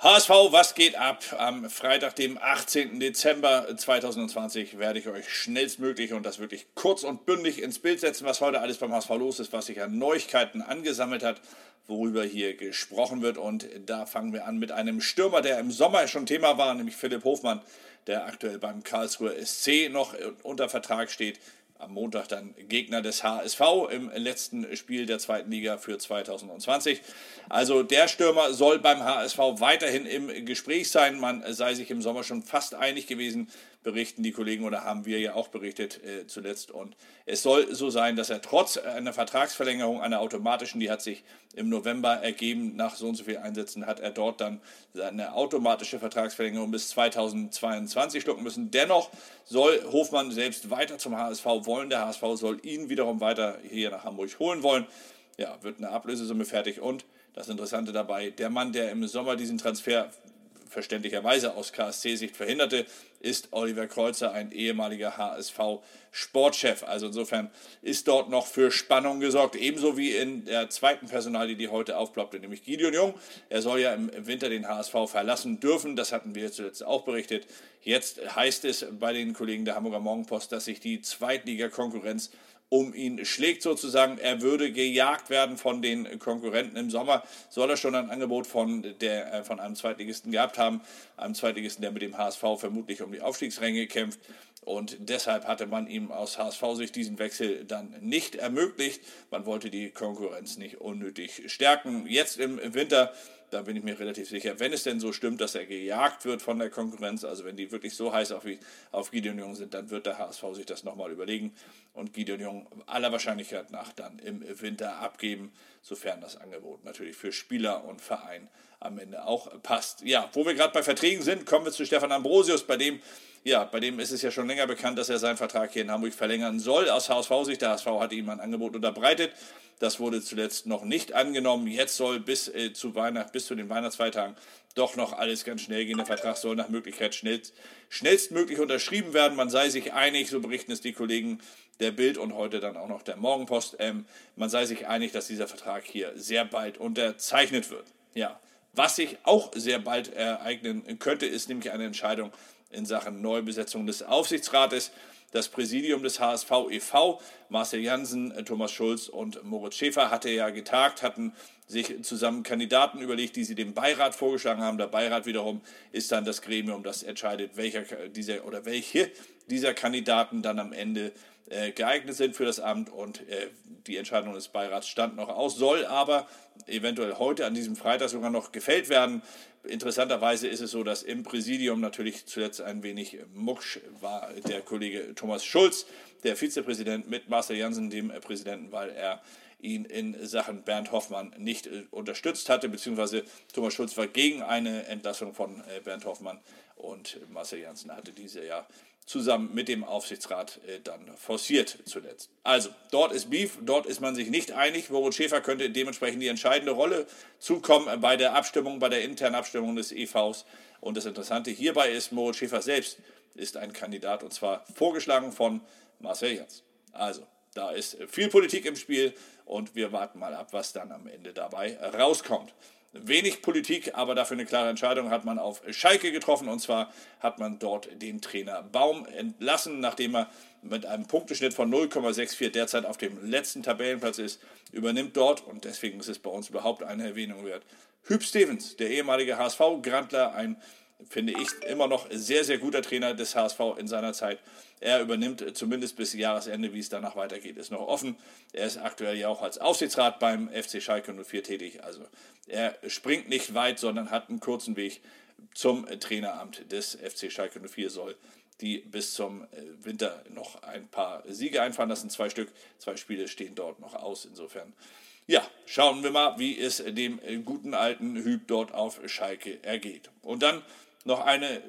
HSV, was geht ab? Am Freitag, dem 18. Dezember 2020, werde ich euch schnellstmöglich und das wirklich kurz und bündig ins Bild setzen, was heute alles beim HSV los ist, was sich an Neuigkeiten angesammelt hat, worüber hier gesprochen wird. Und da fangen wir an mit einem Stürmer, der im Sommer schon Thema war, nämlich Philipp Hofmann, der aktuell beim Karlsruher SC noch unter Vertrag steht am Montag dann Gegner des HSV im letzten Spiel der zweiten Liga für 2020. Also der Stürmer soll beim HSV weiterhin im Gespräch sein. Man sei sich im Sommer schon fast einig gewesen, berichten die Kollegen oder haben wir ja auch berichtet äh, zuletzt. Und es soll so sein, dass er trotz einer Vertragsverlängerung, einer automatischen, die hat sich im November ergeben, nach so und so vielen Einsätzen hat er dort dann eine automatische Vertragsverlängerung bis 2022 schlucken müssen. Dennoch soll Hofmann selbst weiter zum HSV wollen. Der HSV soll ihn wiederum weiter hier nach Hamburg holen wollen. Ja, wird eine Ablösesumme fertig und das Interessante dabei, der Mann, der im Sommer diesen Transfer verständlicherweise aus KSC-Sicht verhinderte, ist Oliver Kreuzer, ein ehemaliger HSV-Sportchef. Also insofern ist dort noch für Spannung gesorgt, ebenso wie in der zweiten Personalie, die heute aufploppte, nämlich Gideon Jung. Er soll ja im Winter den HSV verlassen dürfen, das hatten wir zuletzt auch berichtet. Jetzt heißt es bei den Kollegen der Hamburger Morgenpost, dass sich die Zweitliga-Konkurrenz um ihn schlägt sozusagen. Er würde gejagt werden von den Konkurrenten im Sommer. Soll er schon ein Angebot von, der, äh, von einem Zweitligisten gehabt haben. Einem Zweitligisten, der mit dem HSV vermutlich um die Aufstiegsränge kämpft. Und deshalb hatte man ihm aus HSV-Sicht diesen Wechsel dann nicht ermöglicht. Man wollte die Konkurrenz nicht unnötig stärken. Jetzt im Winter da bin ich mir relativ sicher, wenn es denn so stimmt, dass er gejagt wird von der Konkurrenz, also wenn die wirklich so heiß auf, auf Gideon Jung sind, dann wird der HSV sich das nochmal überlegen und Gideon Jung aller Wahrscheinlichkeit nach dann im Winter abgeben, sofern das Angebot natürlich für Spieler und Verein am Ende auch passt. Ja, wo wir gerade bei Verträgen sind, kommen wir zu Stefan Ambrosius, bei dem ja, bei dem ist es ja schon länger bekannt, dass er seinen Vertrag hier in Hamburg verlängern soll. Aus HSV-Sicht, der HSV hat ihm ein Angebot unterbreitet. Das wurde zuletzt noch nicht angenommen. Jetzt soll bis, äh, zu, Weihnacht, bis zu den Weihnachtsfeiertagen doch noch alles ganz schnell gehen. Der Vertrag soll nach Möglichkeit schnellst, schnellstmöglich unterschrieben werden. Man sei sich einig, so berichten es die Kollegen der Bild und heute dann auch noch der Morgenpost. Ähm, man sei sich einig, dass dieser Vertrag hier sehr bald unterzeichnet wird. Ja, was sich auch sehr bald ereignen könnte, ist nämlich eine Entscheidung in Sachen Neubesetzung des Aufsichtsrates. Das Präsidium des HSV e.V., Marcel Jansen, Thomas Schulz und Moritz Schäfer, hatte ja getagt, hatten sich zusammen Kandidaten überlegt, die sie dem Beirat vorgeschlagen haben. Der Beirat wiederum ist dann das Gremium, das entscheidet, welcher dieser oder welche dieser Kandidaten dann am Ende äh, geeignet sind für das Amt und äh, die Entscheidung des Beirats stand noch aus, soll aber eventuell heute an diesem Freitag sogar noch gefällt werden. Interessanterweise ist es so, dass im Präsidium natürlich zuletzt ein wenig mucksch war der Kollege Thomas Schulz, der Vizepräsident mit Marcel Janssen, dem Präsidenten, weil er ihn in Sachen Bernd Hoffmann nicht äh, unterstützt hatte, beziehungsweise Thomas Schulz war gegen eine Entlassung von äh, Bernd Hoffmann und Marcel Janssen hatte diese ja zusammen mit dem Aufsichtsrat äh, dann forciert zuletzt. Also, dort ist Beef, dort ist man sich nicht einig. Moritz Schäfer könnte dementsprechend die entscheidende Rolle zukommen bei der Abstimmung, bei der internen Abstimmung des EVs. Und das Interessante hierbei ist, Moritz Schäfer selbst ist ein Kandidat und zwar vorgeschlagen von Marcel Jans. Also, da ist viel Politik im Spiel und wir warten mal ab, was dann am Ende dabei rauskommt. Wenig Politik, aber dafür eine klare Entscheidung hat man auf Schalke getroffen. Und zwar hat man dort den Trainer Baum entlassen, nachdem er mit einem Punkteschnitt von 0,64 derzeit auf dem letzten Tabellenplatz ist, übernimmt dort, und deswegen ist es bei uns überhaupt eine Erwähnung wert, Hüb Stevens, der ehemalige HSV-Grandler, ein finde ich, immer noch sehr, sehr guter Trainer des HSV in seiner Zeit. Er übernimmt zumindest bis Jahresende, wie es danach weitergeht, ist noch offen. Er ist aktuell ja auch als Aufsichtsrat beim FC Schalke 04 tätig. Also er springt nicht weit, sondern hat einen kurzen Weg zum Traineramt des FC Schalke 04 soll die bis zum äh, Winter noch ein paar Siege einfahren lassen. Zwei Stück, zwei Spiele stehen dort noch aus. Insofern, ja, schauen wir mal, wie es dem guten alten Hüb dort auf Schalke ergeht. Und dann noch eine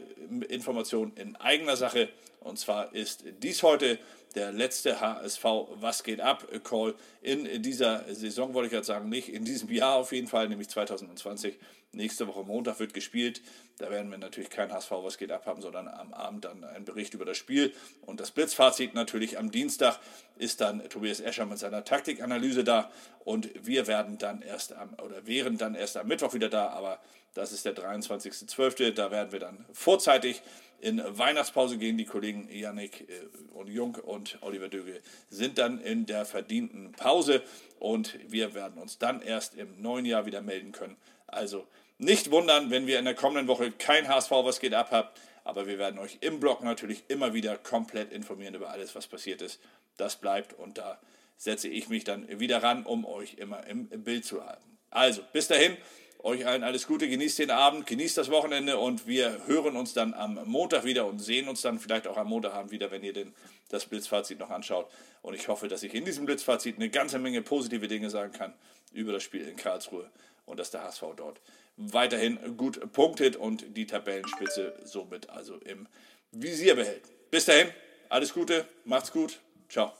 Information in eigener Sache. Und zwar ist dies heute der letzte HSV Was geht ab Call in dieser Saison, wollte ich gerade sagen, nicht in diesem Jahr auf jeden Fall, nämlich 2020. Nächste Woche Montag wird gespielt. Da werden wir natürlich kein HSV, was geht abhaben, sondern am Abend dann einen Bericht über das Spiel. Und das Blitzfazit natürlich am Dienstag ist dann Tobias Escher mit seiner Taktikanalyse da. Und wir werden dann erst am, oder wären dann erst am Mittwoch wieder da, aber das ist der 23.12. Da werden wir dann vorzeitig in Weihnachtspause gehen. Die Kollegen Yannick äh, und Jung und Oliver Döge sind dann in der verdienten Pause und wir werden uns dann erst im neuen Jahr wieder melden können. Also nicht wundern, wenn wir in der kommenden Woche kein HSV was geht ab habt, aber wir werden euch im Blog natürlich immer wieder komplett informieren über alles, was passiert ist. Das bleibt und da setze ich mich dann wieder ran, um euch immer im Bild zu halten. Also, bis dahin, euch allen alles Gute, genießt den Abend, genießt das Wochenende und wir hören uns dann am Montag wieder und sehen uns dann vielleicht auch am Montagabend wieder, wenn ihr den, das Blitzfazit noch anschaut. Und ich hoffe, dass ich in diesem Blitzfazit eine ganze Menge positive Dinge sagen kann über das Spiel in Karlsruhe und dass der HSV dort weiterhin gut punktet und die Tabellenspitze somit also im Visier behält. Bis dahin, alles Gute, macht's gut, ciao.